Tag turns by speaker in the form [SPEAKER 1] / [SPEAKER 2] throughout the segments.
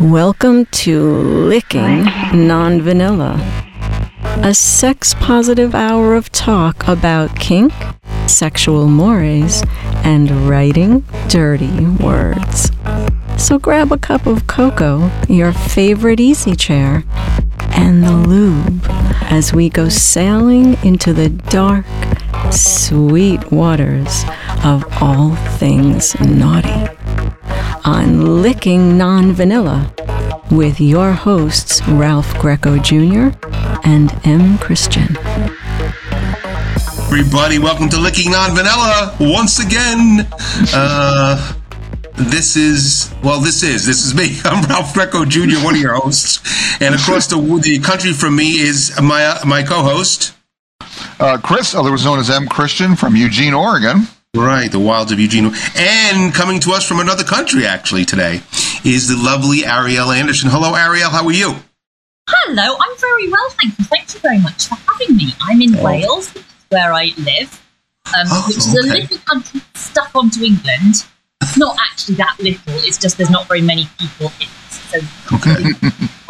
[SPEAKER 1] Welcome to Licking Non Vanilla, a sex positive hour of talk about kink, sexual mores, and writing dirty words. So grab a cup of cocoa, your favorite easy chair, and the lube as we go sailing into the dark, sweet waters of all things naughty on Licking Non Vanilla with your hosts, Ralph Greco Jr. and M. Christian.
[SPEAKER 2] Everybody, welcome to Licking Non Vanilla once again. Uh, this is well, this is this is me. I'm Ralph Greco Jr., one of your hosts, and across the the country from me is my my co-host,
[SPEAKER 3] uh, Chris, otherwise known as M. Christian from Eugene, Oregon.
[SPEAKER 2] Right, the wilds of Eugene. And coming to us from another country, actually, today, is the lovely Ariel Anderssen. Hello, Ariel. How are you?
[SPEAKER 4] Hello, I'm very well, thank you. Thank you very much for having me. I'm in oh. Wales, where I live, um, oh, which is okay. a little country stuck onto England. It's not actually that little, it's just there's not very many people in it. So okay.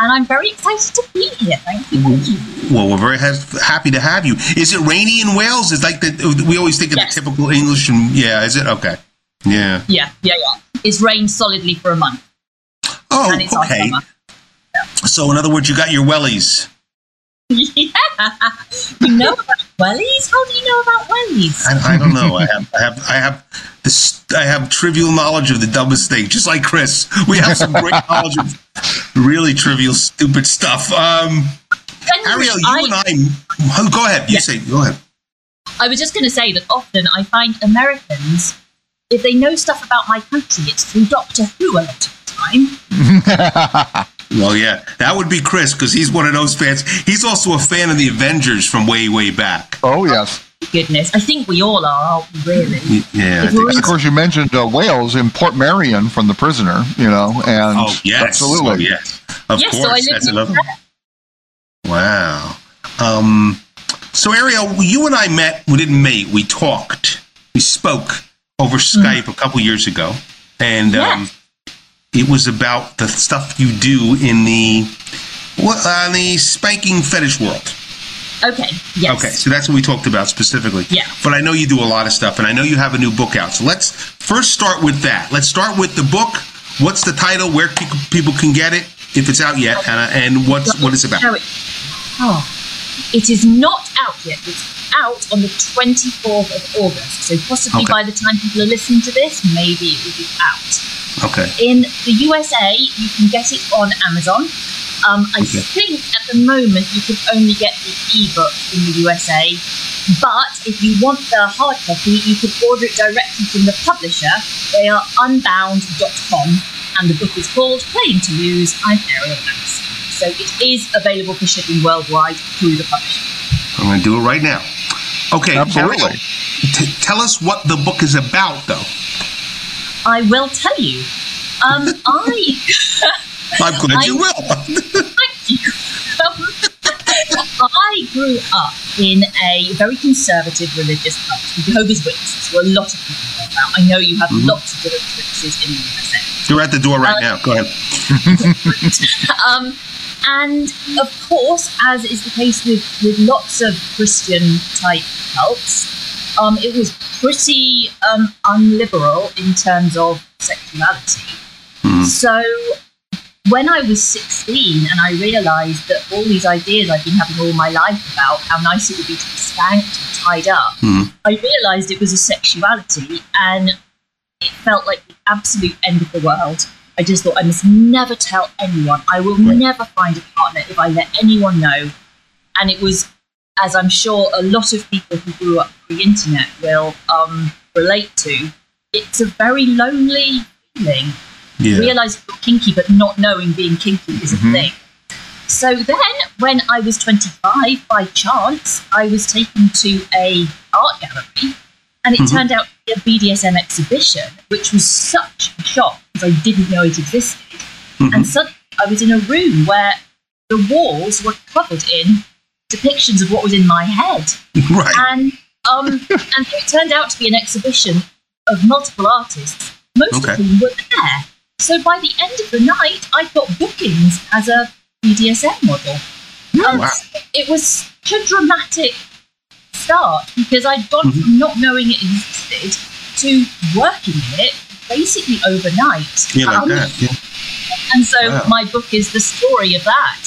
[SPEAKER 4] and I'm very excited to be here. Thank you. Thank you.
[SPEAKER 2] Well, we're very ha- happy to have you. Is it rainy in Wales? It's like the we always think of yes. the typical English, and yeah, is it okay?
[SPEAKER 4] Yeah. Yeah, yeah, yeah. It's rained solidly for a month.
[SPEAKER 2] Oh, okay. Yeah. So, in other words, you got your wellies.
[SPEAKER 4] yeah. You know about wellies? How do you know about wellies?
[SPEAKER 2] I, I don't know. I have, I have, I have this. I have trivial knowledge of the dumbest thing, just like Chris. We have some great knowledge of really trivial, stupid stuff. Um, Ariel, you I, and I. Go ahead. You yeah. say. Go ahead.
[SPEAKER 4] I was just going to say that often I find Americans, if they know stuff about my country, it's through Doctor Who a lot of the time.
[SPEAKER 2] well, yeah, that would be Chris because he's one of those fans. He's also a fan of the Avengers from way, way back.
[SPEAKER 3] Oh yes
[SPEAKER 4] goodness. I think we all are, aren't we, really?
[SPEAKER 2] Yeah.
[SPEAKER 3] Of course, you mentioned uh, Wales in Portmeirion from The Prisoner, you know, and
[SPEAKER 2] oh, yes. absolutely. Oh, yes. Of
[SPEAKER 4] yes,
[SPEAKER 2] course.
[SPEAKER 4] So That's another
[SPEAKER 2] Wow. Um, so, Ariel, you and I met, we didn't meet, we talked, we spoke over mm-hmm. Skype mm. a couple years ago. And yeah. um, it was about the stuff you do in the, uh, the spanking fetish world.
[SPEAKER 4] Okay. Yes.
[SPEAKER 2] Okay. So that's what we talked about specifically.
[SPEAKER 4] Yeah.
[SPEAKER 2] But I know you do a lot of stuff, and I know you have a new book out. So let's first start with that. Let's start with the book. What's the title? Where people can get it if it's out yet, Hannah, and what's what it's about?
[SPEAKER 4] Oh, it is not out yet. It's out on the 24th of August. So possibly okay. by the time people are listening to this, maybe it will be out.
[SPEAKER 2] Okay.
[SPEAKER 4] In the USA, you can get it on Amazon. Um, I okay. think at the moment you can only get the ebook in the USA, but if you want the hard copy, you can order it directly from the publisher. They are unbound.com, and the book is called Playing to Lose. I'm Ariel Anderssen. So it is available for shipping worldwide through the publisher.
[SPEAKER 2] I'm going to do it right now. Okay,
[SPEAKER 3] absolutely.
[SPEAKER 2] T- tell us what the book is about, though.
[SPEAKER 4] I will tell you. Um, I.
[SPEAKER 2] I'm glad I, you will.
[SPEAKER 4] thank you. I grew up in a very conservative religious cult, the Jehovah's Witnesses, who a lot of people know about. I know you have mm-hmm. lots of Jehovah's Witnesses in the USA.
[SPEAKER 2] You're at the door right uh, now. Go ahead.
[SPEAKER 4] um, and of course, as is the case with, with lots of Christian type cults, um, it was pretty um, unliberal in terms of sexuality. Mm. So when I was 16 and I realized that all these ideas I've been having all my life about how nice it would be to be spanked and tied up, mm. I realized it was a sexuality and it felt like the absolute end of the world. I just thought I must never tell anyone. I will never find a partner if I let anyone know. And it was, as I'm sure a lot of people who grew up pre-internet will um, relate to, it's a very lonely feeling yeah. realizing you're kinky but not knowing being kinky is mm-hmm. a thing. So then, when I was 25, by chance, I was taken to a art gallery, and it mm-hmm. turned out to be a BDSM exhibition, which was such a shock because I didn't know it existed. Mm-hmm. And suddenly, I was in a room where the walls were covered in depictions of what was in my head.
[SPEAKER 2] Right.
[SPEAKER 4] And um, and it turned out to be an exhibition of multiple artists, most okay. of whom were there. so by the end of the night, I got bookings as a BDSM model.
[SPEAKER 2] Oh, wow.
[SPEAKER 4] It was such a dramatic start because I'd gone
[SPEAKER 2] Mhm.
[SPEAKER 4] from not knowing it existed to working in it basically overnight.
[SPEAKER 2] Yeah, like
[SPEAKER 4] Um,
[SPEAKER 2] that. Yeah.
[SPEAKER 4] and so
[SPEAKER 2] Wow.
[SPEAKER 4] my book is the story of that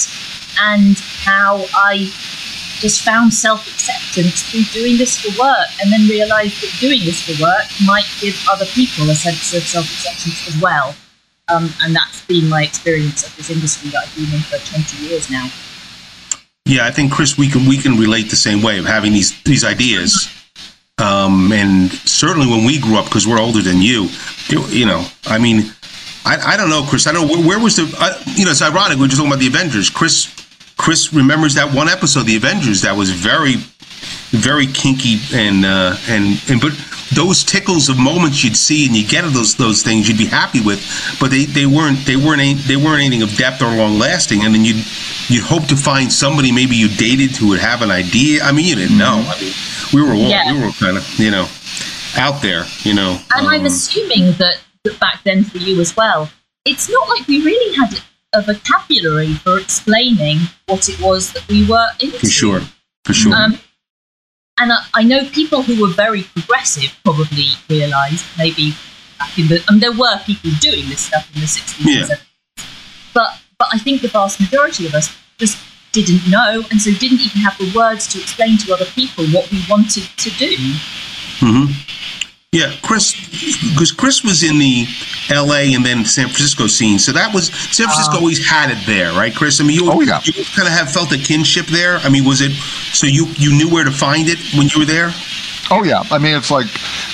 [SPEAKER 4] and how I just found self acceptance through doing this for work and then realized that doing this for work might give other people a sense of self acceptance as well. Um, and that's been my experience of this industry that I've been in for 20 years now.
[SPEAKER 2] Yeah, I think Chris, we can we can relate the same way of having these these ideas, um, and certainly when we grew up, because we're older than you, you, know, I mean, I, I don't know, Chris. I don't know where, where was the, uh, you know, it's ironic we're just talking about the Avengers. Chris, Chris remembers that one episode, the Avengers, that was very, very kinky and uh, and and but those tickles of moments you'd see and you get those those things you'd be happy with, but they, they weren't they weren't any, they weren't anything of depth or long lasting, and then you'd you'd hope to find somebody maybe you dated who would have an idea. I mean, you didn't know. I mean, we were all,
[SPEAKER 4] Yeah.
[SPEAKER 2] we were kind of you know out there, you know.
[SPEAKER 4] And I'm
[SPEAKER 2] um,
[SPEAKER 4] assuming that, that back then for you as well, it's not like we really had a vocabulary for explaining what it was that we were into.
[SPEAKER 2] for sure, for sure.
[SPEAKER 4] Um, and I, I know people who were very progressive probably realised maybe back in the and there were people doing this stuff in the 60s
[SPEAKER 2] Yeah.
[SPEAKER 4] and 70s. But but I think the vast majority of us just didn't know and so didn't even have the words to explain to other people what we wanted to do.
[SPEAKER 2] hmm Yeah, Chris, because Chris was in the L.A. and then San Francisco scene, so that was San Francisco
[SPEAKER 4] Ah.
[SPEAKER 2] always had it there, right, Chris? I mean, you,
[SPEAKER 3] Oh, yeah.
[SPEAKER 2] you kind of have felt a kinship there. I mean, was it so you you knew where to find it when you were there?
[SPEAKER 3] Oh yeah, I mean it's like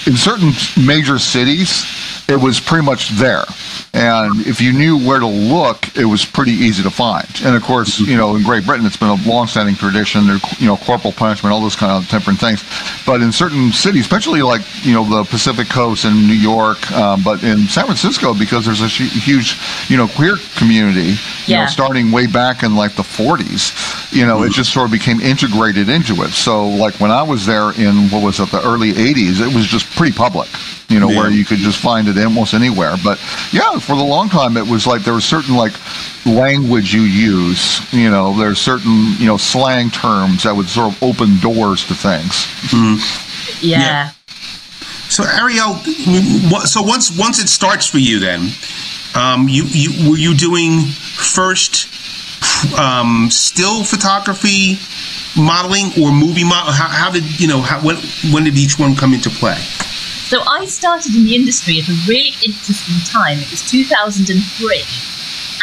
[SPEAKER 3] in certain major cities, it was pretty much there, and if you knew where to look, it was pretty easy to find. And of course, you know, in Great Britain, it's been a long-standing tradition. There, you know, corporal punishment, all those kind of different things. But in certain cities, especially like you know the Pacific Coast and New York, um, but in San Francisco, because there's a huge you know queer community, you know, starting way back in like the 40s, you know, it just sort of became integrated into it. So like when I was there in what was it, the early 80s, it was just pretty public, you know,
[SPEAKER 2] Yeah.
[SPEAKER 3] where you could just find it almost anywhere. But yeah, for the long time, it was like there was certain like language you use, you know, there's certain, you know, slang terms that would sort of open doors to things.
[SPEAKER 4] Yeah.
[SPEAKER 2] Yeah. So Ariel, so once once it starts for you, then um, you you were you doing first um, still photography, modeling, or movie model? How, how did you know? How, when when did each one come into play?
[SPEAKER 4] So I started in the industry at a really interesting time. It was 2003.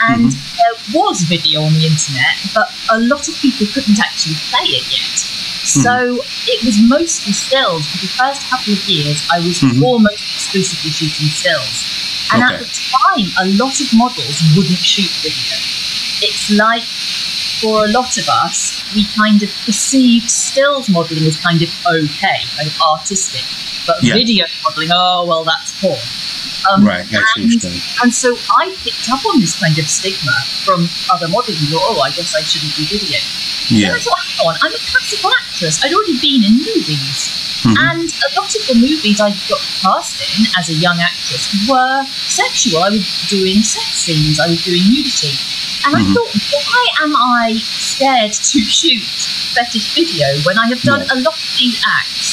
[SPEAKER 4] And there was video on the internet, but a lot of people couldn't actually play it yet. So it was mostly stills. For the first couple of years, I was
[SPEAKER 2] Mhm.
[SPEAKER 4] almost exclusively shooting stills. And at the time, a lot of models wouldn't shoot video. It's like for a lot of us, we kind of perceived stills modeling as kind of okay, kind of artistic. But
[SPEAKER 2] Yeah.
[SPEAKER 4] video modeling, oh, well, that's porn. Um,
[SPEAKER 2] Right, I
[SPEAKER 4] and, and so I picked up on this kind of stigma from other models and thought, oh, I guess I shouldn't do video.
[SPEAKER 2] Yeah.
[SPEAKER 4] And I thought, hang on, I'm a classical actress. I'd already been in movies.
[SPEAKER 2] Mhm.
[SPEAKER 4] And a lot of the movies I got cast in as a young actress were sexual. I was doing sex scenes, I was doing nudity. And I
[SPEAKER 2] Mhm.
[SPEAKER 4] thought, why am I scared to shoot fetish video when I have done a lot of these acts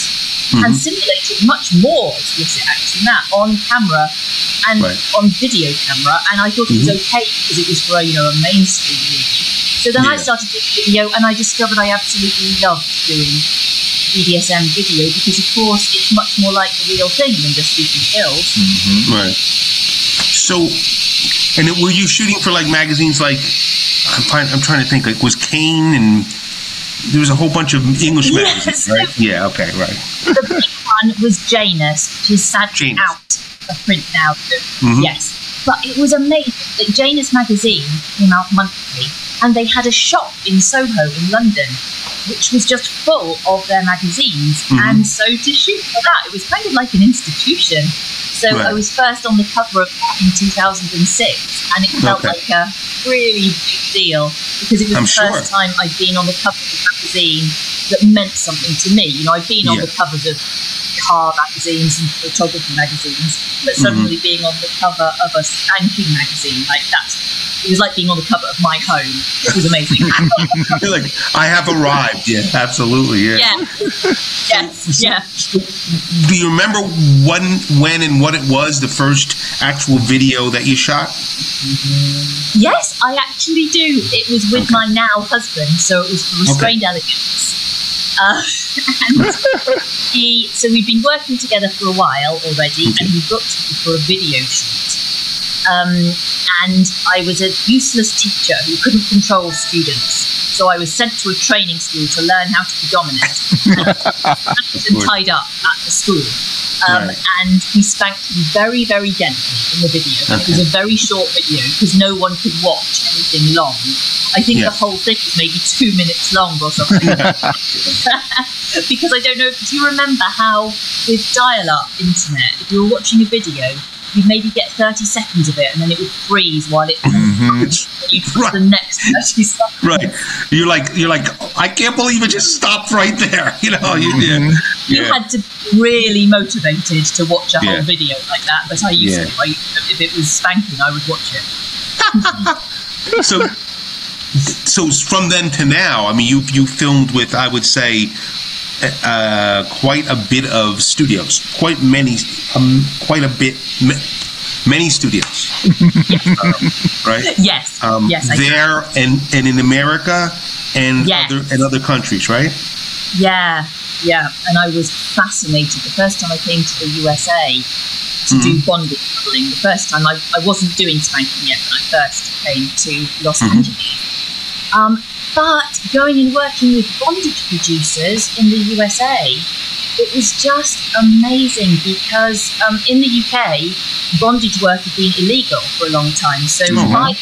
[SPEAKER 2] Mhm.
[SPEAKER 4] and simulated much more explicit acts than that on camera and
[SPEAKER 2] Right.
[SPEAKER 4] on video camera? And I thought it was okay because it was for you know a mainstream movie. So then I started doing video, and I discovered I absolutely loved doing BDSM video because, of course, it's much more like the real thing than just shooting stills.
[SPEAKER 2] Right. So, and then were you shooting for like magazines like I'm trying, I'm trying to think like was Kane and there was a whole bunch of English
[SPEAKER 4] Yes.
[SPEAKER 2] magazines, right? Yeah. Okay. Right.
[SPEAKER 4] The big one was Janus, which is sadly
[SPEAKER 2] Janus.
[SPEAKER 4] out of print now.
[SPEAKER 2] Mhm.
[SPEAKER 4] Yes. But it was amazing that Janus magazine came out monthly and they had a shop in Soho in London which was just full of their magazines.
[SPEAKER 2] Mhm.
[SPEAKER 4] And so to shoot for that, it was kind of like an institution. So
[SPEAKER 2] Right.
[SPEAKER 4] I was first on the cover of that in 2006 and it felt
[SPEAKER 2] Okay.
[SPEAKER 4] like a really big deal because it was
[SPEAKER 2] I'm
[SPEAKER 4] the
[SPEAKER 2] sure.
[SPEAKER 4] first time I'd been on the cover of a magazine that meant something to me. You know, I'd been on
[SPEAKER 2] Yeah.
[SPEAKER 4] the covers of car magazines and photography magazines, but suddenly being on the cover of a spanking magazine, like that's, it was like being on the cover of my home. It was amazing.
[SPEAKER 2] Like, I have arrived. Yeah, absolutely. Yeah.
[SPEAKER 4] yeah. Yes. Yeah.
[SPEAKER 2] Do you remember when, when, and what it was the first actual video that you shot?
[SPEAKER 4] Yes, I actually do. It was with my now husband, so it was for Restrained Elegance. Uh, and he, so we've been working together for a while already, and he booked me for a video shoot. Um, and I was a useless teacher who couldn't control students. So I was sent to a training school to learn how to be dominant and tied up at the school. Um,
[SPEAKER 2] Right.
[SPEAKER 4] And he spanked me very, very gently in the video. It was a very short video because no one could watch anything long. I think
[SPEAKER 2] Yeah.
[SPEAKER 4] the whole thing was maybe two minutes long or something. because I don't know, do you remember how with dial up internet, if you were watching a video, you'd maybe get 30 seconds of it and then it would freeze while it mm-hmm. you'd
[SPEAKER 2] Right.
[SPEAKER 4] the next 30 seconds.
[SPEAKER 2] Right. You're like, you're like, I can't believe it just stopped right there. You know, you, yeah.
[SPEAKER 4] Mm-hmm.
[SPEAKER 2] You
[SPEAKER 4] had to be really motivated to watch a
[SPEAKER 2] Yeah.
[SPEAKER 4] whole video like that, but I used
[SPEAKER 2] Yeah.
[SPEAKER 4] to. I, if it was spanking, I would watch it.
[SPEAKER 2] so so from then to now i mean you you filmed with i would say uh, quite a bit of studios. Quite many um, quite a bit ma- many studios. Right?
[SPEAKER 4] Yes,
[SPEAKER 2] um,
[SPEAKER 4] yes, I
[SPEAKER 2] there and and in america and
[SPEAKER 4] Yes.
[SPEAKER 2] other and other countries right?
[SPEAKER 4] Yeah, yeah. And I was fascinated. The first time I came to the USA to do bondage modeling, the first time I, I wasn't doing spanking yet when I first came to Los Angeles. Um, but going and working with bondage producers in the USA, it was just amazing because um, in the UK, bondage work had been illegal for a long time. So
[SPEAKER 2] Oh, wow.
[SPEAKER 4] I,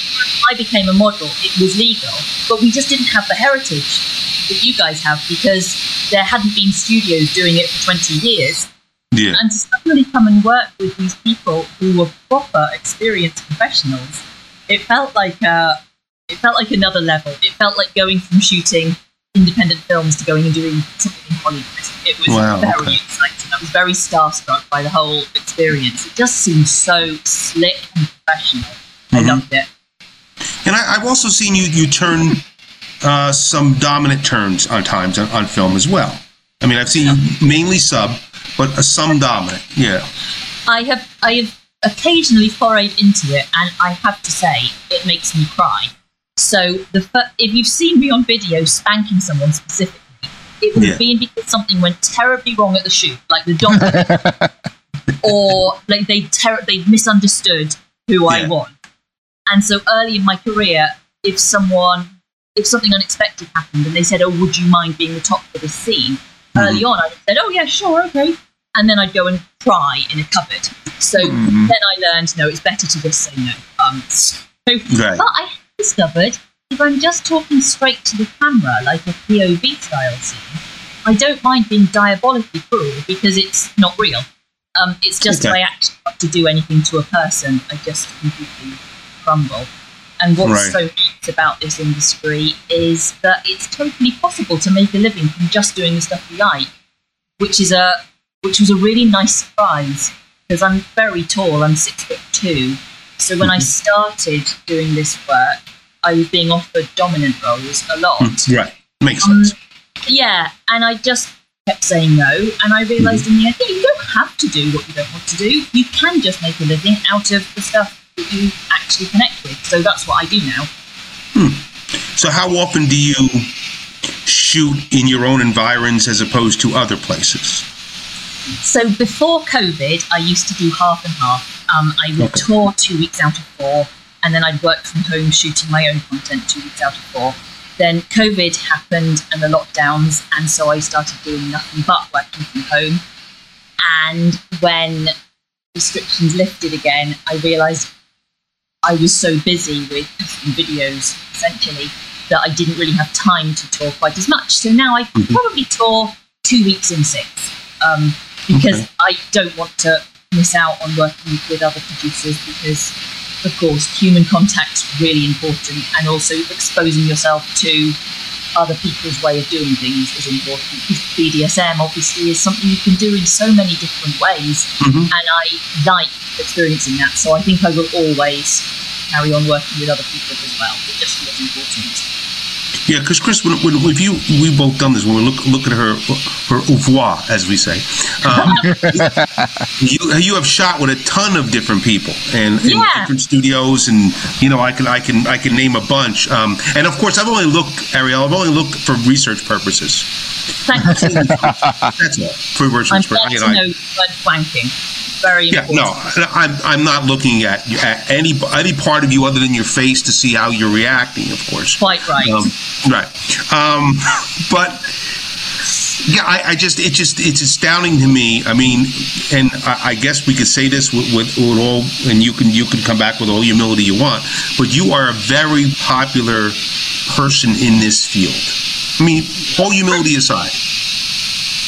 [SPEAKER 4] I became a model, it was legal, but we just didn't have the heritage that you guys have because there hadn't been studios doing it for 20 years.
[SPEAKER 2] yeah
[SPEAKER 4] And to suddenly come and work with these people who were proper experienced professionals, it felt like uh, it felt like another level. It felt like going from shooting independent films to going and doing something in Hollywood. It was
[SPEAKER 2] Wow,
[SPEAKER 4] very
[SPEAKER 2] okay.
[SPEAKER 4] exciting. I was very starstruck by the whole experience. It just seemed so slick and professional. I
[SPEAKER 2] Mhm.
[SPEAKER 4] loved it.
[SPEAKER 2] and I, i've also seen you you turn uh, some dominant turns on times on, on film as well i mean i've seen you mainly sub but uh, some dominant yeah
[SPEAKER 4] I have I have occasionally forayed into it, and I have to say it makes me cry. So the fir- if you've seen me on video spanking someone specifically, it would have been because something went terribly wrong at the shoot, like the dog, or like they ter- they misunderstood who I was. And so early in my career, if someone if something unexpected happened and they said, "Oh, would you mind being the top for this scene?" Early on, I said, "Oh yeah, sure, okay." and then I'd go and cry in a cupboard. So then I learned, no, it's better to just say no. Um, so,
[SPEAKER 2] Right.
[SPEAKER 4] But I discovered if I'm just talking straight to the camera, like a POV style scene, I don't mind being diabolically cruel because it's not real. Um, it's just
[SPEAKER 2] Okay.
[SPEAKER 4] I actually have to do anything to a person, I just completely crumble. And what's
[SPEAKER 2] Right.
[SPEAKER 4] so neat about this industry is that it's totally possible to make a living from just doing the stuff you like, which is a which was a really nice surprise because I'm very tall. I'm six foot two. So when I started doing this work, I was being offered dominant roles a lot.
[SPEAKER 2] Right. Makes
[SPEAKER 4] Um,
[SPEAKER 2] sense.
[SPEAKER 4] Yeah, and I just kept saying no, and I realised in the end, yeah, you don't have to do what you don't want to do. You can just make a living out of the stuff that you actually connect with. So that's what I do now. Hmm.
[SPEAKER 2] So how often do you shoot in your own environs as opposed to other places?
[SPEAKER 4] So before COVID, I used to do half and half. Um, I would
[SPEAKER 2] Okay.
[SPEAKER 4] tour two weeks out of four, and then I'd work from home shooting my own content two weeks out of four. Then COVID happened and the lockdowns, and so I started doing nothing but working from home. And when restrictions lifted again, I realised I was so busy with videos, essentially, that I didn't really have time to tour quite as much. So now I probably tour two weeks in six. Um, because
[SPEAKER 2] Okay.
[SPEAKER 4] I don't want to miss out on working with other producers because, of course, human contact's really important and also exposing yourself to other people's way of doing things is important. BDSM obviously is something you can do in so many different ways,
[SPEAKER 2] Mhm.
[SPEAKER 4] and I like experiencing that. So I think I will always carry on working with other people as well. It just feels important.
[SPEAKER 2] Yeah, because Chris, when, when if you we both done this when we look look at her her oeuvre, as we say, um, you you have shot with a ton of different people and in
[SPEAKER 4] Yeah.
[SPEAKER 2] different studios, and you know I can I can I can name a bunch. Um, and of course, I've only looked, Ariel, I've only looked for research purposes.
[SPEAKER 4] Thank you.
[SPEAKER 2] That's all for
[SPEAKER 4] I'm
[SPEAKER 2] research
[SPEAKER 4] glad
[SPEAKER 2] purposes.
[SPEAKER 4] to know word wanking. Very
[SPEAKER 2] Yeah,
[SPEAKER 4] important.
[SPEAKER 2] no, I'm I'm not looking at, at any any part of you other than your face to see how you're reacting. Of course,
[SPEAKER 4] Quite right.
[SPEAKER 2] Um, right. Um, but yeah, I, I just it just it's astounding to me. I mean, and I, I guess we could say this with, with, with all, and you can you can come back with all the humility you want, but you are a very popular person in this field. I mean, all humility aside.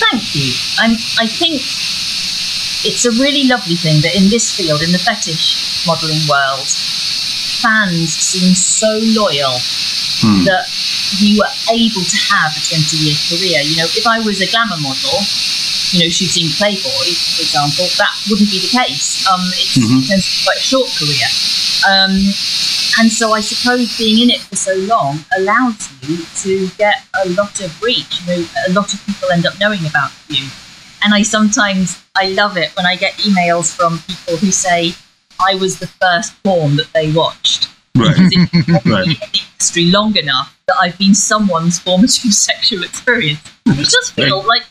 [SPEAKER 4] Thank you. I'm, I think it's a really lovely thing that in this field, in the fetish modelling world, fans seem so loyal
[SPEAKER 2] Hmm.
[SPEAKER 4] that you are able to have a 20 year career. You know, if I was a glamour model, you know, shooting Playboy, for example, that wouldn't be the case. Um, it's
[SPEAKER 2] Mhm.
[SPEAKER 4] tends to be quite a short career. Um, and so I suppose being in it for so long allows you to get a lot of reach. You know, a lot of people end up knowing about you. And I sometimes, I love it when I get emails from people who say, I was the first porn that they watched.
[SPEAKER 2] Right.
[SPEAKER 4] Because it's been
[SPEAKER 2] Right.
[SPEAKER 4] in the industry long enough that I've been someone's formative sexual experience. It just feels like,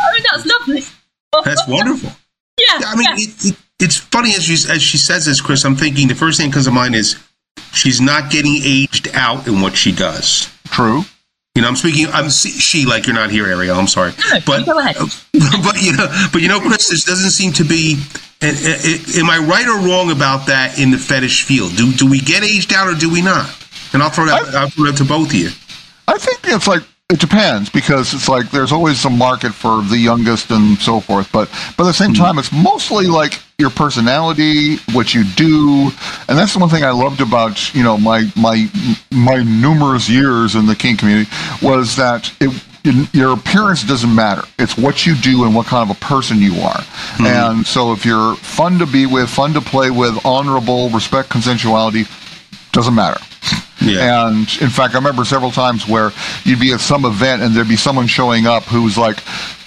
[SPEAKER 4] oh, that's lovely.
[SPEAKER 2] That's wonderful.
[SPEAKER 4] yeah,
[SPEAKER 2] Yeah, I mean,
[SPEAKER 4] yeah.
[SPEAKER 2] it, it, it's funny as she, as she says this, Chris. I'm thinking the first thing that comes to mind is she's not getting aged out in what she does.
[SPEAKER 3] True.
[SPEAKER 2] You know, I'm speaking. I'm she like you're not here, Ariel. I'm sorry,
[SPEAKER 4] No,
[SPEAKER 2] but
[SPEAKER 4] go ahead.
[SPEAKER 2] but you know, but you know, Chris, this doesn't seem to be. and- and- Am I right or wrong about that in the fetish field? Do do we get aged out or do we not? And I'll throw that. I'll throw that to both of you.
[SPEAKER 3] I think it's like it depends because it's like there's always a market for the youngest and so forth. But but at the same hmm. time, it's mostly like your personality, what you do, and that's the one thing I loved about you know my my my numerous years in the kink community was that it. Your appearance doesn't matter. It's what you do and what kind of a person you are. Hmm. And so, if you're fun to be with, fun to play with, honorable, respect consensuality, doesn't matter.
[SPEAKER 2] Yeah.
[SPEAKER 3] And in fact, I remember several times where you'd be at some event and there'd be someone showing up who was like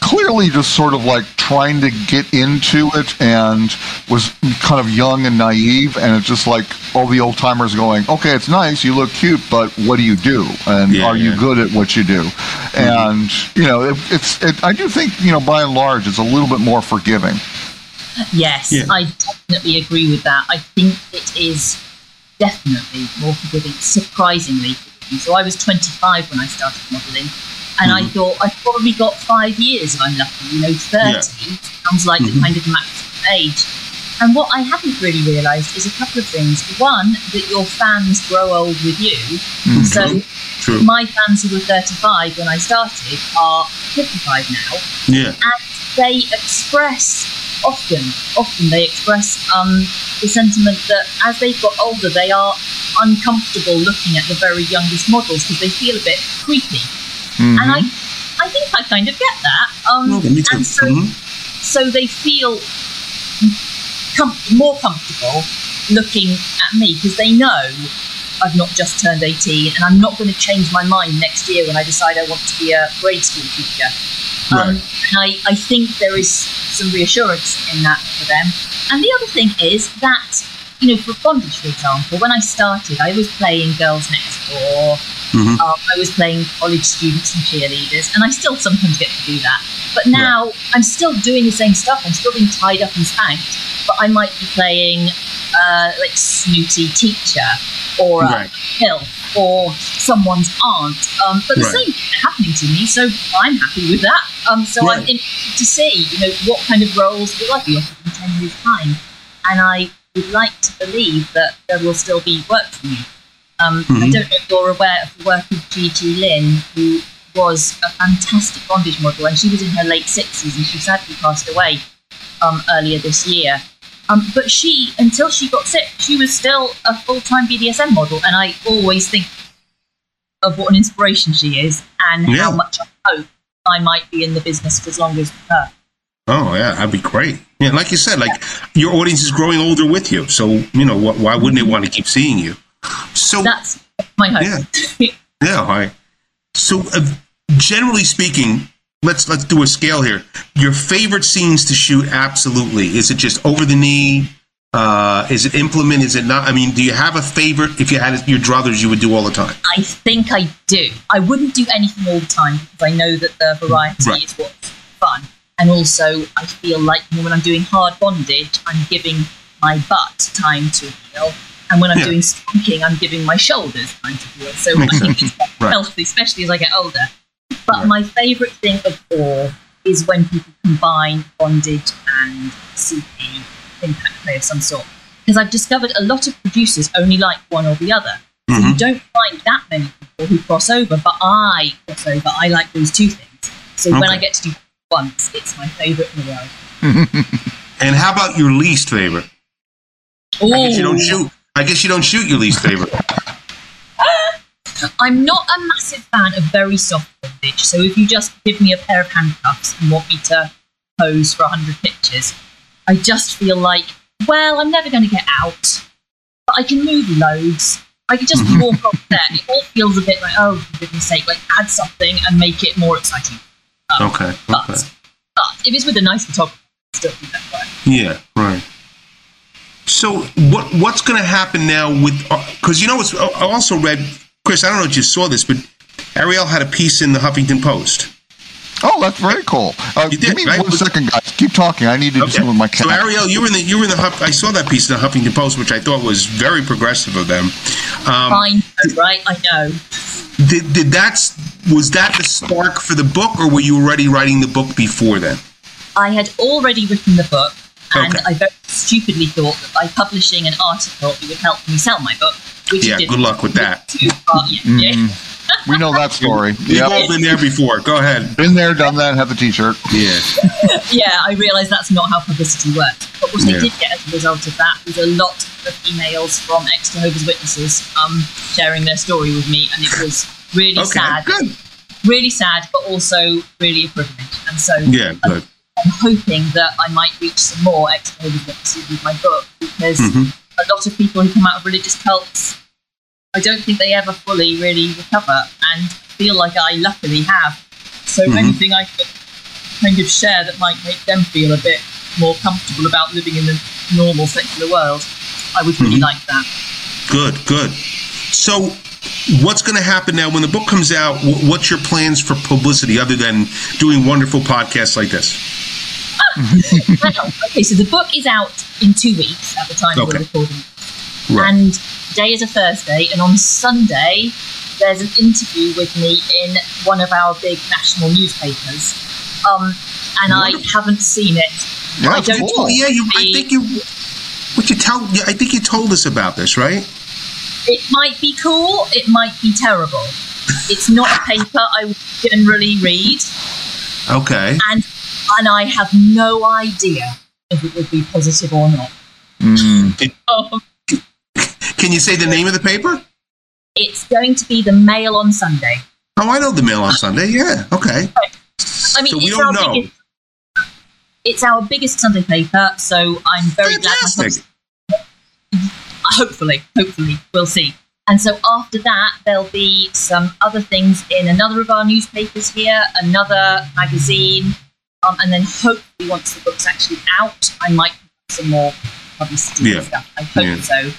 [SPEAKER 3] clearly just sort of like trying to get into it and was kind of young and naive. And it's just like all the old timers going, okay, it's nice, you look cute, but what do you do? And
[SPEAKER 2] Yeah,
[SPEAKER 3] are you good at what you do? Mm-hmm. And, you know, it, it's, it, I do think, you know, by and large, it's a little bit more forgiving.
[SPEAKER 4] Yes,
[SPEAKER 2] Yeah.
[SPEAKER 4] I definitely agree with that. I think it is definitely more forgiving, surprisingly. forgiving. So I was 25 when I started modelling, and I
[SPEAKER 2] Mhm.
[SPEAKER 4] thought I've probably got five years if I'm lucky. You know, 30
[SPEAKER 2] Yeah.
[SPEAKER 4] sounds like
[SPEAKER 2] Mhm.
[SPEAKER 4] the kind of maximum age. And what I haven't really realised is a couple of things. One, that your fans grow old with you. So
[SPEAKER 2] True. True.
[SPEAKER 4] my fans who were 35 when I started are 55 now
[SPEAKER 2] Yeah.
[SPEAKER 4] and they express often, often they express um, the sentiment that as they've got older, they are uncomfortable looking at the very youngest models because they feel a bit creepy.
[SPEAKER 3] Mhm.
[SPEAKER 4] And I, I think I kind of get that. Um,
[SPEAKER 2] Okay, me too.
[SPEAKER 4] And so,
[SPEAKER 2] Mhm.
[SPEAKER 4] so they feel com- more comfortable looking at me because they know I've not just turned 18 and I'm not going to change my mind next year when I decide I want to be a grade school teacher. Um, and I, I think there is some reassurance in that for them. And the other thing is that, you know, for bondage, for example, when I started, I was playing Girls Next Door,
[SPEAKER 2] Mhm.
[SPEAKER 4] um, I was playing college students and cheerleaders, and I still sometimes get to do that. But now I'm still doing the same stuff. I'm still being tied up and spanked, but I might be playing uh, like snooty teacher or a
[SPEAKER 2] Right.
[SPEAKER 4] pill or someone's aunt. Um, but the
[SPEAKER 2] Right.
[SPEAKER 4] same happening to me, so I'm happy with that. Um, so I'm interested to see, you know, what kind of roles will I be offered in ten years' time, and I would like to believe that there will still be work for me. Um, I
[SPEAKER 2] Mhm.
[SPEAKER 4] don't know if you're aware of the work of Gigi Lin, who was a fantastic bondage model, and she was in her late 60s and she sadly passed away um, earlier this year. Um, but she, until she got sick, she was still a full time BDSM model, and I always think of what an inspiration she is. and
[SPEAKER 2] Yeah.
[SPEAKER 4] how much I hope I might be in the business for as long as her.
[SPEAKER 2] Oh yeah, that'd be great. Yeah, like you said, like your audience is growing older with you, so you know wh- why wouldn't they want to keep seeing you? So
[SPEAKER 4] That's my hope.
[SPEAKER 2] yeah, all right. So uh, generally speaking, let's let's do a scale here. Your favorite scenes to shoot? Absolutely. Is it just over the knee? Uh, is it implement? Is it not? I mean, do you have a favorite? If you had your druthers, you would do all the time.
[SPEAKER 4] I think I do. I wouldn't do anything all the time because I know that the variety
[SPEAKER 2] Right.
[SPEAKER 4] is what's fun. And also, I feel like when I'm doing hard bondage, I'm giving my butt time to heal. And when I'm
[SPEAKER 2] Yeah.
[SPEAKER 4] doing spanking, I'm giving my shoulders time to heal. So I think it's
[SPEAKER 2] Right.
[SPEAKER 4] healthy, especially as I get older. But
[SPEAKER 2] Right.
[SPEAKER 4] my favourite thing of all is when people combine bondage and CP impact play of some sort. Because I've discovered a lot of producers only like one or the other. So you
[SPEAKER 2] mm-hmm.
[SPEAKER 4] don't find that many people who cross over, but I cross over. I like those two things. So when I get to do once, it's my favourite in the world.
[SPEAKER 2] And how about your least favorite? I guess you don't shoot. I guess you don't shoot your least favorite.
[SPEAKER 4] I'm not a massive fan of very soft bondage. So if you just give me a pair of handcuffs and want me to pose for 100 pictures, I just feel like, well, I'm never going to get out, but I can move loads. I can just mm-hmm. walk off set. It all feels a bit like, oh, for goodness sake, like add something and make it more exciting.
[SPEAKER 2] Okay. Okay.
[SPEAKER 4] But, but if it's with a nice photographer, still think that works.
[SPEAKER 2] Yeah, right. So what what's going to happen now with uh, because you know it's I also read Chris I don't know if you saw this but Ariel had a piece in the Huffington Post.
[SPEAKER 3] Oh, that's very cool. Uh,
[SPEAKER 2] You did,
[SPEAKER 3] give me
[SPEAKER 2] right?
[SPEAKER 3] one second, guys. Keep talking. I need to do something with my cat.
[SPEAKER 2] So Ariel, you were in the you were in the Huff, I saw that piece in the Huffington Post which I thought was very progressive of them. Um,
[SPEAKER 4] Fine, right? I know.
[SPEAKER 2] did did that was that the spark for the book or were you already writing the book before then?
[SPEAKER 4] I had already written the book, and
[SPEAKER 2] Okay.
[SPEAKER 4] I very stupidly thought that by publishing an article, it would help me sell my book. Which
[SPEAKER 2] Yeah, good luck with that.
[SPEAKER 4] Too far, yeah, yeah.
[SPEAKER 3] we know that story.
[SPEAKER 2] We've all been there before. Go ahead.
[SPEAKER 3] Been there, done that, have the t-shirt.
[SPEAKER 2] Yeah.
[SPEAKER 4] yeah, I realised that's not how publicity works. But what
[SPEAKER 2] Yeah.
[SPEAKER 4] I did get as a result of that was a lot of emails from ex Jehovah's Witnesses um, sharing their story with me, and it was really
[SPEAKER 2] Okay.
[SPEAKER 4] sad,
[SPEAKER 2] Good.
[SPEAKER 4] really sad, but also really a privilege. And so
[SPEAKER 2] Yeah. Good.
[SPEAKER 4] I'm hoping that I might reach some more ex Jehovah's Witnesses with my book because
[SPEAKER 2] Mhm.
[SPEAKER 4] a lot of people who come out of religious cults, I don't think they ever fully really recover, and feel like I luckily have. So
[SPEAKER 2] Mhm.
[SPEAKER 4] anything I could kind of share that might make them feel a bit more comfortable about living in the normal secular world, I would really
[SPEAKER 2] Mhm.
[SPEAKER 4] like that.
[SPEAKER 2] Good, good. So, what's going to happen now when the book comes out? What's your plans for publicity other than doing wonderful podcasts like this?
[SPEAKER 4] Well, okay, so the book is out in two weeks at the time
[SPEAKER 2] Okay.
[SPEAKER 4] we're recording.
[SPEAKER 2] Right.
[SPEAKER 4] And today is a Thursday, and on Sunday there's an interview with me in one of our big national newspapers. Um, and I haven't seen it.
[SPEAKER 3] Yeah,
[SPEAKER 4] I don't-
[SPEAKER 3] cool.
[SPEAKER 2] Oh yeah, you. I
[SPEAKER 4] Hey.
[SPEAKER 2] think you. What you tell? I think you told us about this, right?
[SPEAKER 4] It might be cool, it might be terrible. It's not a paper I would generally read,
[SPEAKER 2] Okay.
[SPEAKER 4] and and I have no idea if it would be positive or not.
[SPEAKER 3] Mm.
[SPEAKER 4] Um,
[SPEAKER 2] Can you say the name of the paper?
[SPEAKER 4] it's going to be the Mail on Sunday.
[SPEAKER 2] Oh, I know the Mail on Sunday. Yeah. Okay.
[SPEAKER 4] I mean,
[SPEAKER 2] So we don't know.
[SPEAKER 4] biggest. It's our biggest Sunday paper, so I'm very glad.
[SPEAKER 2] Fantastic.
[SPEAKER 4] hopefully, hopefully, we'll see. And so after that, there'll be some other things in another of our newspapers here, another magazine, um, and then hopefully, once the book's actually out, I might some more publicity
[SPEAKER 2] Yeah.
[SPEAKER 4] and stuff. I hope
[SPEAKER 2] Yeah.
[SPEAKER 4] so,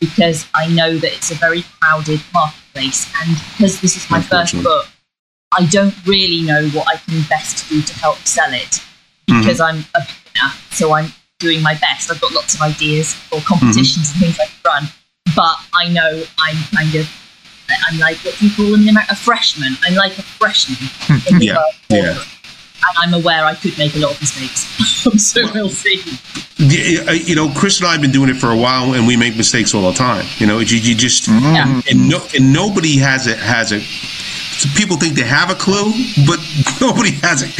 [SPEAKER 4] because I know that it's a very crowded marketplace, and because this is my first book, I don't really know what I can best do to help sell it
[SPEAKER 2] Mm-hmm.
[SPEAKER 4] because I'm a beginner, so I'm doing my best. I've got lots of ideas for competitions and things I can run, but I know I'm kind of I'm like what do you call them in America? A freshman. I'm like a freshman in the
[SPEAKER 2] Yeah,
[SPEAKER 4] world,
[SPEAKER 2] yeah.
[SPEAKER 4] And I'm aware I could make a lot of mistakes. so we'll see.
[SPEAKER 2] Uh, You know, Chris and I have been doing it for a while, and we make mistakes all the time. You know, you, you just
[SPEAKER 4] Yeah.
[SPEAKER 2] and no and nobody has it has it. So people think they have a clue, but nobody has it.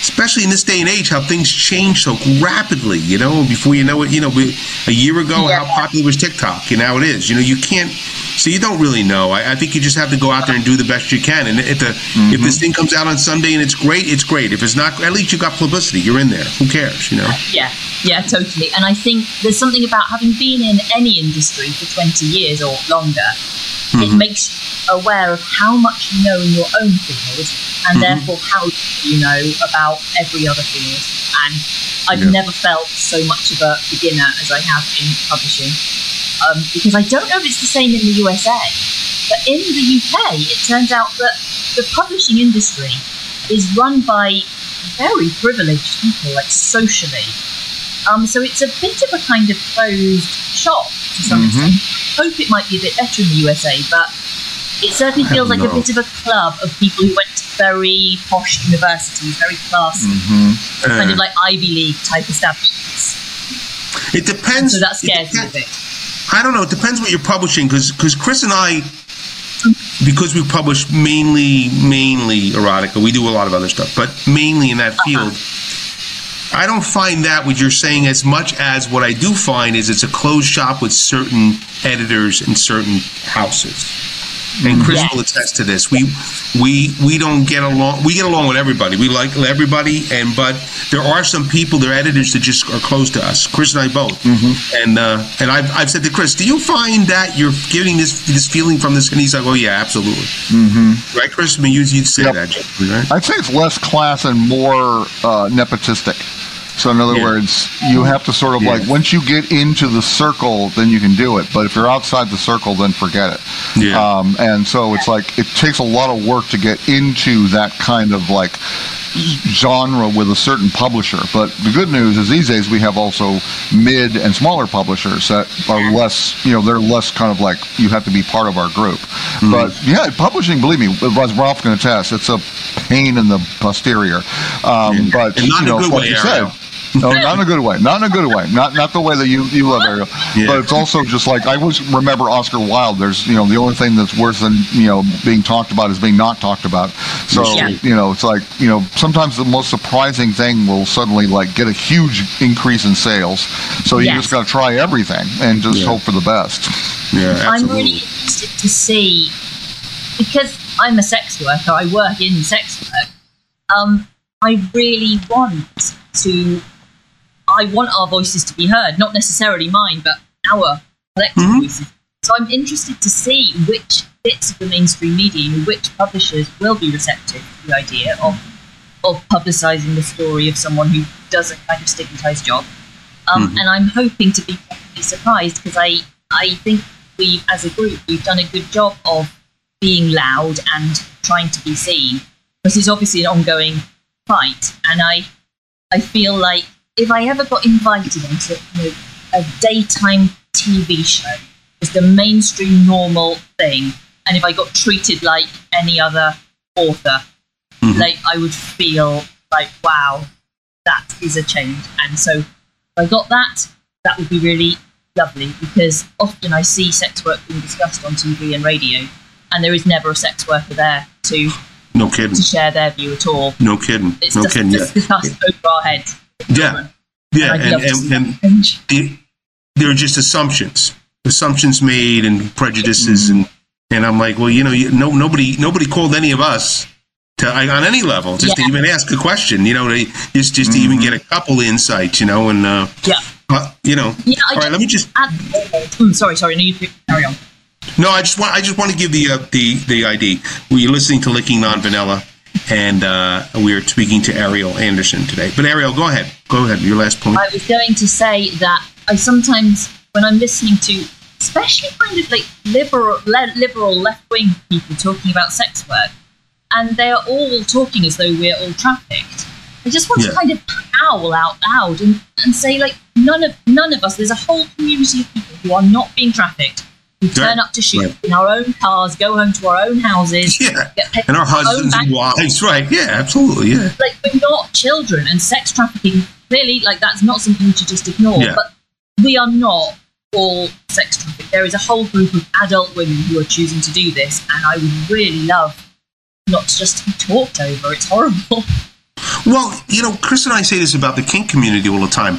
[SPEAKER 2] Especially in this day and age, how things change so rapidly. You know, before you know it, you know, a year ago,
[SPEAKER 4] Yeah.
[SPEAKER 2] how popular was TikTok, and now it is. You know, you can't So you don't really know. I, I, think you just have to go out there and do the best you can. And if the mm-hmm. if this thing comes out on Sunday and it's great, it's great. If it's not, at least you got publicity. You're in there. Who cares? You know?
[SPEAKER 4] Yeah, yeah, totally. And I think there's something about having been in any industry for 20 years or longer. Mm-hmm. It makes you aware of how much you know in your own field, and mm-hmm. therefore how you know about every other field. And I've yeah. never felt so much of a beginner as I have in publishing um, because I don't know if it's the same in the USA, but in the UK, it turns out that the publishing industry is run by very privileged people, like socially. Um, so it's a bit of a kind of closed shop to some mm-hmm. extent. I hope it might be a bit better in the USA, but it certainly feels like know. a bit of a club of people who went to very posh universities, very classy, mm-hmm. uh, kind of like Ivy League type establishments.
[SPEAKER 2] It depends.
[SPEAKER 4] And so that scares me a bit.
[SPEAKER 2] I don't know. It depends what you're publishing because because Chris and I, because we publish mainly mainly erotica, we do a lot of other stuff, but mainly in that uh-huh. field. I don't find that what you're saying as much as what I do find is it's a closed shop with certain editors and certain houses and Chris yes. will attest to this. We we we don't get along. We get along with everybody. We like everybody, and but there are some people, they're editors that just are close to us. Chris and I both. Mm-hmm. And uh, and I've, I've said to Chris, do you find that you're getting this this feeling from this? And he's like, oh yeah, absolutely. Mm-hmm. Right, Chris? I mean, you you'd say yep. that, right?
[SPEAKER 3] I'd say it's less class and more uh, nepotistic. So in other yeah. words, you have to sort of yeah. like once you get into the circle, then you can do it. But if you're outside the circle, then forget it. Yeah. Um, and so it's like it takes a lot of work to get into that kind of like genre with a certain publisher. But the good news is these days we have also mid and smaller publishers that are less, you know, they're less kind of like you have to be part of our group. Mm-hmm. But yeah, publishing, believe me, as Ralph can attest, it's a pain in the posterior. Um, but you know, like you said, no, not in a good way. Not in a good way. Not not the way that you you love Ariel. Yeah. But it's also just like I always remember Oscar Wilde. There's you know the only thing that's worse than you know being talked about is being not talked about. So yeah. you know it's like you know sometimes the most surprising thing will suddenly like get a huge increase in sales. So you yes. just got to try everything and just yeah. hope for the best.
[SPEAKER 2] Yeah, absolutely.
[SPEAKER 4] I'm really interested to see because I'm a sex worker. I work in sex work. Um, I really want to I want our voices to be heard, not necessarily mine, but our collective mm-hmm. voices. So I'm interested to see which bits of the mainstream media which publishers will be receptive to the idea of of publicising the story of someone who does a kind of stigmatized job. Um, mm-hmm. And I'm hoping to be surprised because I I think we, as a group, we've done a good job of being loud and trying to be seen. Because it's obviously an ongoing fight, and I I feel like if I ever got invited onto you know, a daytime TV show, as the mainstream normal thing, and if I got treated like any other author, mm-hmm. like I would feel like, wow, that is a change. And so if I got that, that would be really lovely because often I see sex work being discussed on TV and radio, and there is never a sex worker there to
[SPEAKER 2] no kidding
[SPEAKER 4] to share their view at all.
[SPEAKER 2] No kidding.
[SPEAKER 4] It's
[SPEAKER 2] no
[SPEAKER 4] just,
[SPEAKER 2] kidding.
[SPEAKER 4] Just discussed over our heads.
[SPEAKER 2] Yeah. Yeah. And, and, and, and the, they're just assumptions, assumptions made and prejudices. Mm-hmm. And, and I'm like, well, you know, you, no, nobody, nobody called any of us to, on any level, just yeah. to even ask a question, you know, to, just, just mm-hmm. to even mm-hmm. get a couple insights, you know, and, uh,
[SPEAKER 4] yeah.
[SPEAKER 2] Uh, you know,
[SPEAKER 4] yeah,
[SPEAKER 2] all right, let me just.
[SPEAKER 4] Add, mm, sorry, sorry. No, you carry on.
[SPEAKER 2] No, I just want I just want to give the uh, the the ID. We're listening to Licking Non Vanilla and uh, we are speaking to Ariel Anderssen today. But Ariel, go ahead. Go ahead. Your last point.
[SPEAKER 4] I was going to say that I sometimes, when I'm listening to, especially kind of like liberal, le- liberal left wing people talking about sex work, and they are all talking as though we're all trafficked. I just want yeah. to kind of howl out loud and, and say like none of none of us. There's a whole community of people who are not being trafficked we turn up to shoot right. in our own cars, go home to our own houses,
[SPEAKER 2] yeah. and our husbands and wives, right? Yeah, absolutely, yeah.
[SPEAKER 4] Like we're not children, and sex trafficking clearly, like that's not something to just ignore. Yeah. But we are not all sex trafficked. There is a whole group of adult women who are choosing to do this, and I would really love not to just to be talked over. It's horrible.
[SPEAKER 2] Well, you know, Chris and I say this about the kink community all the time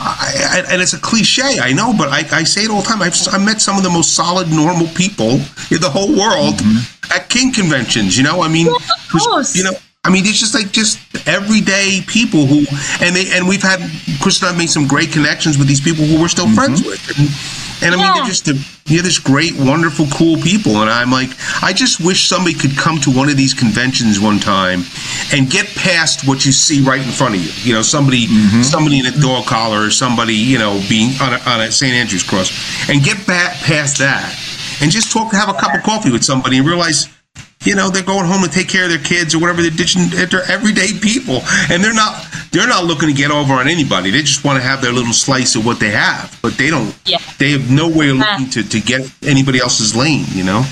[SPEAKER 2] I, I, and it's a cliche, I know, but I, I say it all the time. I've I met some of the most solid, normal people in the whole world mm-hmm. at Kink conventions. You know, I mean,
[SPEAKER 4] yeah,
[SPEAKER 2] you know, I mean, it's just like just everyday people who, and they, and we've had Chris and I've made some great connections with these people who we're still mm-hmm. friends with. And, and I mean, they're just you're this great, wonderful, cool people. And I'm like, I just wish somebody could come to one of these conventions one time and get past what you see right in front of you. You know, somebody, mm-hmm. somebody in a dog collar, or somebody, you know, being on a, on a St. Andrew's cross, and get back past that, and just talk, have a cup of coffee with somebody, and realize you know they're going home to take care of their kids or whatever they're ditching they're everyday people and they're not they're not looking to get over on anybody they just want to have their little slice of what they have but they don't
[SPEAKER 4] yeah.
[SPEAKER 2] they have no way of looking to, to get anybody else's lane you know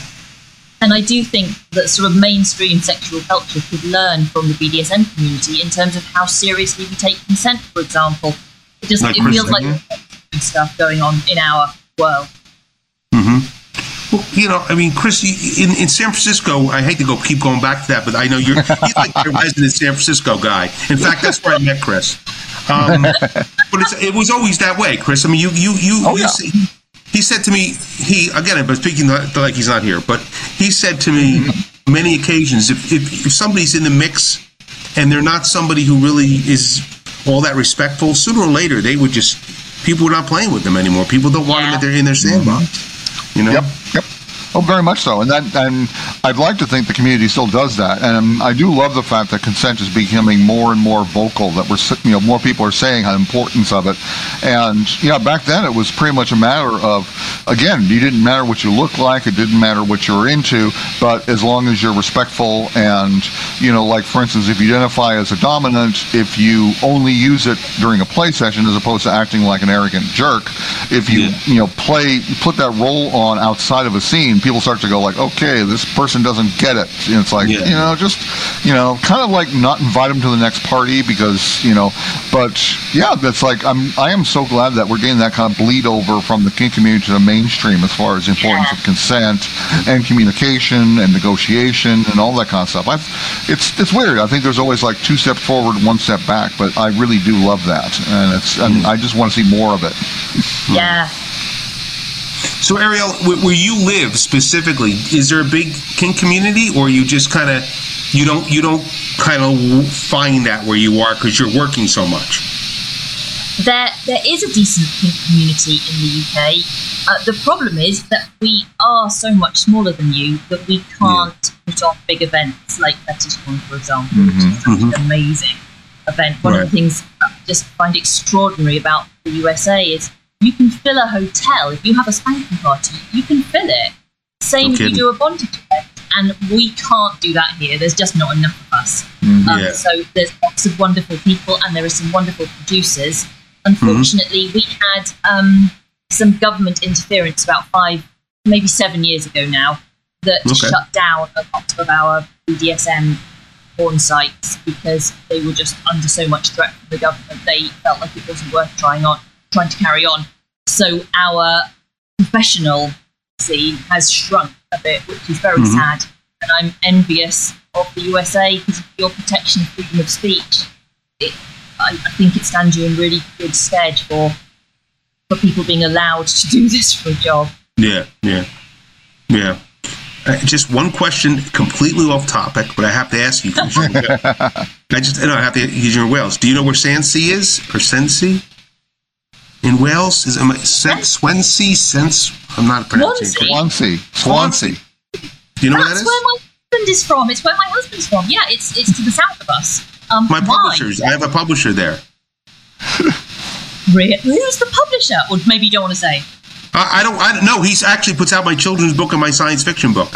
[SPEAKER 4] and I do think that sort of mainstream sexual culture could learn from the BDSM community in terms of how seriously we take consent, for example. It just like it feels like stuff going on in our world.
[SPEAKER 2] Mm-hmm. You know, I mean, Chris, in, in San Francisco, I hate to go keep going back to that, but I know you're he's like a resident San Francisco guy. In fact, that's where I met Chris. Um, but it was always that way, Chris. I mean, you you you,
[SPEAKER 3] oh,
[SPEAKER 2] you
[SPEAKER 3] yeah.
[SPEAKER 2] see, he said to me, he again, but speaking like he's not here, but he said to me mm-hmm. many occasions, if, if if somebody's in the mix and they're not somebody who really is all that respectful, sooner or later they would just people are not playing with them anymore. People don't want yeah. them in their sandbox. Mm-hmm. You know?
[SPEAKER 3] Yep. Oh, very much so, and that, and I'd like to think the community still does that, and I do love the fact that consent is becoming more and more vocal. That we're, you know, more people are saying how importance of it, and yeah, back then it was pretty much a matter of, again, you didn't matter what you looked like, it didn't matter what you were into, but as long as you're respectful and, you know, like for instance, if you identify as a dominant, if you only use it during a play session as opposed to acting like an arrogant jerk, if you, yeah. you know, play, put that role on outside of a scene people start to go like, okay, this person doesn't get it. And it's like, yeah. you know, just, you know, kind of like not invite them to the next party because, you know, but yeah, that's like, I'm, I am so glad that we're getting that kind of bleed over from the kink community to the mainstream as far as the importance yeah. of consent and communication and negotiation and all that kind of stuff. i it's, it's weird. I think there's always like two steps forward, one step back, but I really do love that. And it's, and hmm. I just want to see more of it.
[SPEAKER 4] Yeah.
[SPEAKER 2] So, Ariel, where you live specifically, is there a big kink community, or you just kind of you don't you don't kind of find that where you are because you're working so much?
[SPEAKER 4] There, there is a decent kink community in the UK. Uh, the problem is that we are so much smaller than you that we can't yeah. put on big events like FetishCon, for example, mm-hmm. which is mm-hmm. an amazing event. One right. of the things I just find extraordinary about the USA is you can fill a hotel. If you have a spanking party, you can fill it. Same if you do a bondage event. And we can't do that here. There's just not enough of us. Mm, um, yeah. So there's lots of wonderful people and there are some wonderful producers. Unfortunately, mm-hmm. we had um, some government interference about five, maybe seven years ago now that okay. shut down a lot of our BDSM porn sites because they were just under so much threat from the government. They felt like it wasn't worth trying on trying to carry on. So our professional scene has shrunk a bit, which is very mm-hmm. sad. And I'm envious of the USA because of your protection of freedom of speech. It, I, I, think it stands you in really good stead for for people being allowed to do this for a job.
[SPEAKER 2] Yeah, yeah, yeah. Uh, just one question, completely off topic, but I have to ask you. I just, no, I have to. Because you're in Wales. Do you know where Sancy is or Sensi? In Wales. Is it Swansea? Sense? I'm not pronouncing
[SPEAKER 3] it. Swansea. Swansea.
[SPEAKER 2] Do you know
[SPEAKER 4] That's
[SPEAKER 2] where that is?
[SPEAKER 4] where my husband is from. It's where my husband's from. Yeah, it's it's to the south of us. Um,
[SPEAKER 2] my publishers. I have a publisher there.
[SPEAKER 4] Really? Who's the publisher? Or maybe you don't want to say.
[SPEAKER 2] I, I don't. I don't know. He actually puts out my children's book and my science fiction book.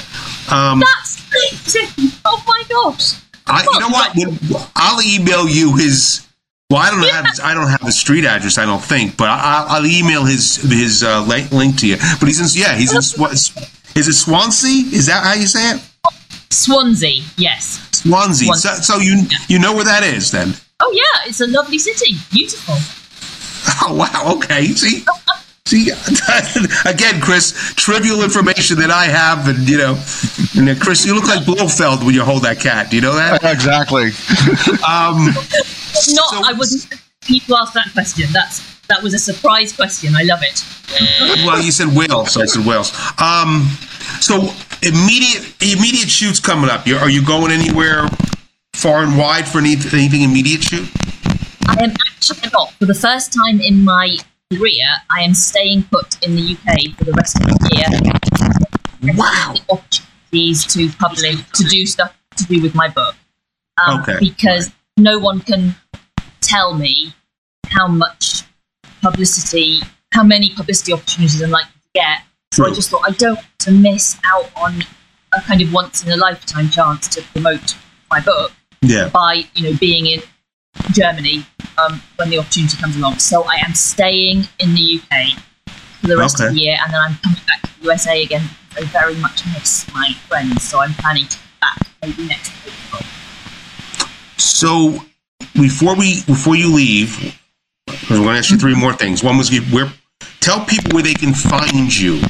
[SPEAKER 4] Um, That's amazing. Oh my gosh.
[SPEAKER 2] I, you know what? I'll email you his well, I don't have his, I don't have the street address. I don't think, but I'll, I'll email his his uh, link to you. But he's in yeah he's in is it Swansea? Is that how you say it?
[SPEAKER 4] Swansea, yes.
[SPEAKER 2] Swansea. Swansea. So, so you you know where that is then?
[SPEAKER 4] Oh yeah, it's a lovely city. Beautiful.
[SPEAKER 2] Oh wow. Okay. See. See, again, Chris, trivial information that I have, and you know, and Chris, you look like Blofeld when you hold that cat. Do you know that?
[SPEAKER 3] Exactly.
[SPEAKER 2] um,
[SPEAKER 4] not. So, I wouldn't need to ask that question. That's that was a surprise question. I love it.
[SPEAKER 2] well, you said Wales, so I said Wales. Um, so immediate immediate shoots coming up. You're, are you going anywhere far and wide for any, anything immediate shoot?
[SPEAKER 4] I am actually not. For the first time in my career, I am staying put in the UK for the rest of the year.
[SPEAKER 2] Wow.
[SPEAKER 4] Opportunities to publish, to do stuff to do with my book. Um,
[SPEAKER 2] Okay.
[SPEAKER 4] Because no one can tell me how much publicity, how many publicity opportunities I'm likely to get. So I just thought I don't want to miss out on a kind of once in a lifetime chance to promote my book
[SPEAKER 2] Yeah.
[SPEAKER 4] by you know being in Germany um, when the opportunity comes along. So I am staying in the UK for the rest of the year, and then I'm coming back to the USA again because I very much miss my friends. So I'm planning to be back maybe next April.
[SPEAKER 2] So before we before you leave, because we're going to ask you three more things. One was give- where tell people where they can find you.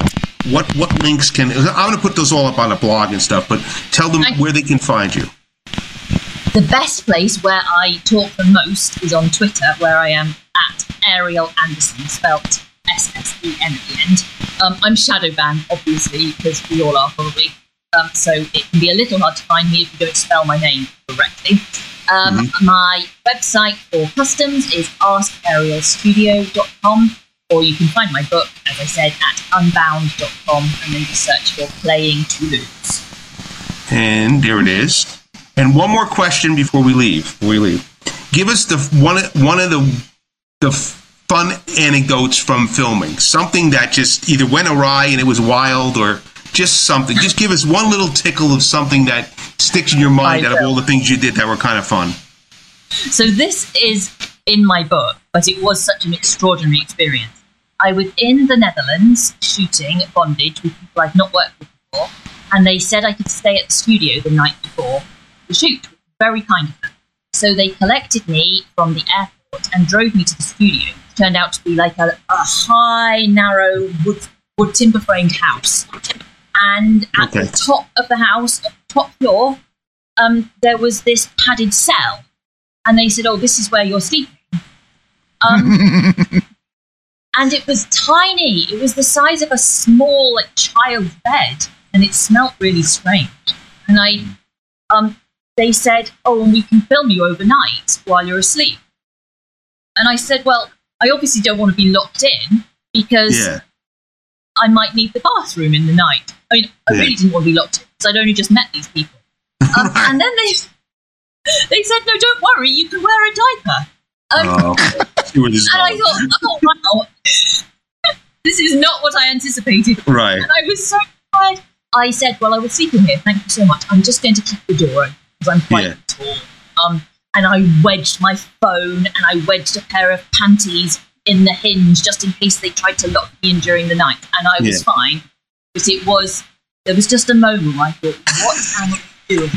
[SPEAKER 2] What what links can I'm going to put those all up on a blog and stuff, but tell them where they can find you.
[SPEAKER 4] The best place where I talk the most is on Twitter, where I am at Ariel Anderssen, spelt S S E N at the end. Um, I'm shadow banned, obviously, because we all are probably. Um, so it can be a little hard to find me if you don't spell my name correctly. Um, My website for customs is askarielstudio.com, or you can find my book, as I said, at unbound.com, and then just search for Playing to Lose.
[SPEAKER 2] And there it is. And one more question before we leave. Before we leave, give us the one one of the the fun anecdotes from filming. Something that just either went awry and it was wild, or just something. Just give us one little tickle of something that sticks in your mind
[SPEAKER 4] I
[SPEAKER 2] out of all the things you did that were kind of fun.
[SPEAKER 4] So this is in my book, but it was such an extraordinary experience. I was in the Netherlands shooting bondage with people I've not worked with before, and they said I could stay at the studio the night before the shoot. Very kind of them. So they collected me from the airport and drove me to the studio. It turned out to be like a, a high, narrow wood, wood timber framed house. And at
[SPEAKER 2] Okay.
[SPEAKER 4] the top of the house, top floor, um, there was this padded cell and they said, "Oh, this is where you're sleeping." Um, and it was tiny. It was the size of a small like child's bed, and it smelt really strange. And I, um, they said, "Oh, and we can film you overnight while you're asleep." And I said, "Well, I obviously don't want to be locked in because
[SPEAKER 2] Yeah.
[SPEAKER 4] I might need the bathroom in the night. I mean, I really didn't want to be locked in because I'd only just met these people. Um, and then they they said, "No, don't worry, you can wear a diaper." Um,
[SPEAKER 2] Oh,
[SPEAKER 4] and I thought, "Oh wow, this is not what I anticipated."
[SPEAKER 2] Right.
[SPEAKER 4] And I was so tired. I said, "Well, I will sleep in here. Thank you so much. I'm just going to keep the door open because I'm quite
[SPEAKER 2] Yeah.
[SPEAKER 4] tall." Um, and I wedged my phone and I wedged a pair of panties in the hinge just in case they tried to lock me in during the night. And I was
[SPEAKER 2] Yeah.
[SPEAKER 4] fine. But it was there was just a moment where I thought, "What am I doing?"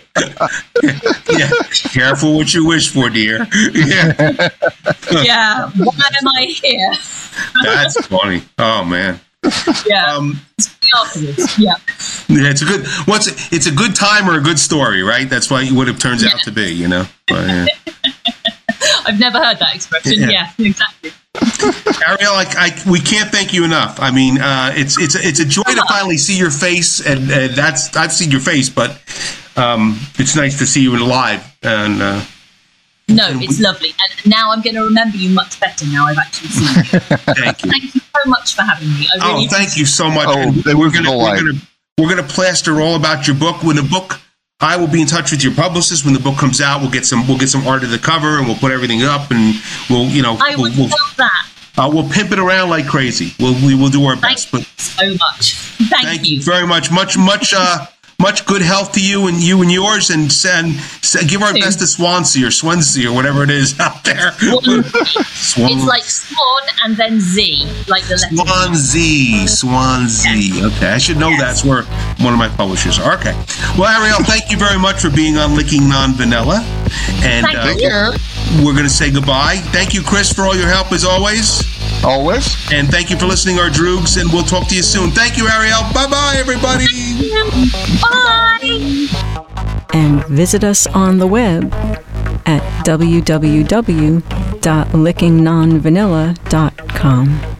[SPEAKER 2] Yeah. Careful what you wish for, dear. Yeah.
[SPEAKER 4] yeah, why am I here?
[SPEAKER 2] That's funny. Oh man.
[SPEAKER 4] Yeah,
[SPEAKER 2] Um.
[SPEAKER 4] Yeah,
[SPEAKER 2] yeah, it's a good. What's it? It's a good time or a good story, right? That's why what it turns out to be. You know. But, yeah.
[SPEAKER 4] I've never heard that expression.
[SPEAKER 2] Yeah.
[SPEAKER 4] Yeah, exactly.
[SPEAKER 2] Ariel, I, I, we can't thank you enough. I mean, uh, it's it's a, it's a joy to finally see your face, and uh, that's I've seen your face, but um, it's nice to see you in live. And uh,
[SPEAKER 4] No,
[SPEAKER 2] And
[SPEAKER 4] it's
[SPEAKER 2] we-
[SPEAKER 4] lovely. And now I'm going to remember you much better now I've actually seen you.
[SPEAKER 2] thank you.
[SPEAKER 4] Thank you so much for having me. I
[SPEAKER 2] Oh, thank you so much.
[SPEAKER 3] Oh,
[SPEAKER 2] we're gonna
[SPEAKER 3] a
[SPEAKER 2] we're
[SPEAKER 3] delight.
[SPEAKER 2] gonna we're gonna plaster all about your book. When the book, I will be in touch with your publicist. When the book comes out, we'll get some we'll get some art of the cover, and we'll put everything up, and we'll you know
[SPEAKER 4] I
[SPEAKER 2] we'll
[SPEAKER 4] would
[SPEAKER 2] we'll,
[SPEAKER 4] love that.
[SPEAKER 2] uh, we'll pimp it around like crazy. We'll we will do our
[SPEAKER 4] Thank
[SPEAKER 2] best.
[SPEAKER 4] you
[SPEAKER 2] But
[SPEAKER 4] so much. Thank,
[SPEAKER 2] thank
[SPEAKER 4] you.
[SPEAKER 2] you very much. Much much uh much good health to you and you and yours, and send, send give our best to Swansea or Swansea or whatever it is out there.
[SPEAKER 4] Swansea.
[SPEAKER 2] Swan-
[SPEAKER 4] It's like swan and then Z, like the letter.
[SPEAKER 2] Swansea, Swansea. Okay, I should know that's where one of my publishers are. Okay. Well, Ariel, thank you very much for being on Licking Non Vanilla. And uh, we're going to say goodbye. Thank you, Chris, for all your help as always.
[SPEAKER 3] Always.
[SPEAKER 2] And thank you for listening, our droogs. And we'll talk to you soon. Thank you, Ariel. Bye bye, everybody.
[SPEAKER 4] Bye.
[SPEAKER 1] and visit us on the web at www.lickingnonvanilla.com.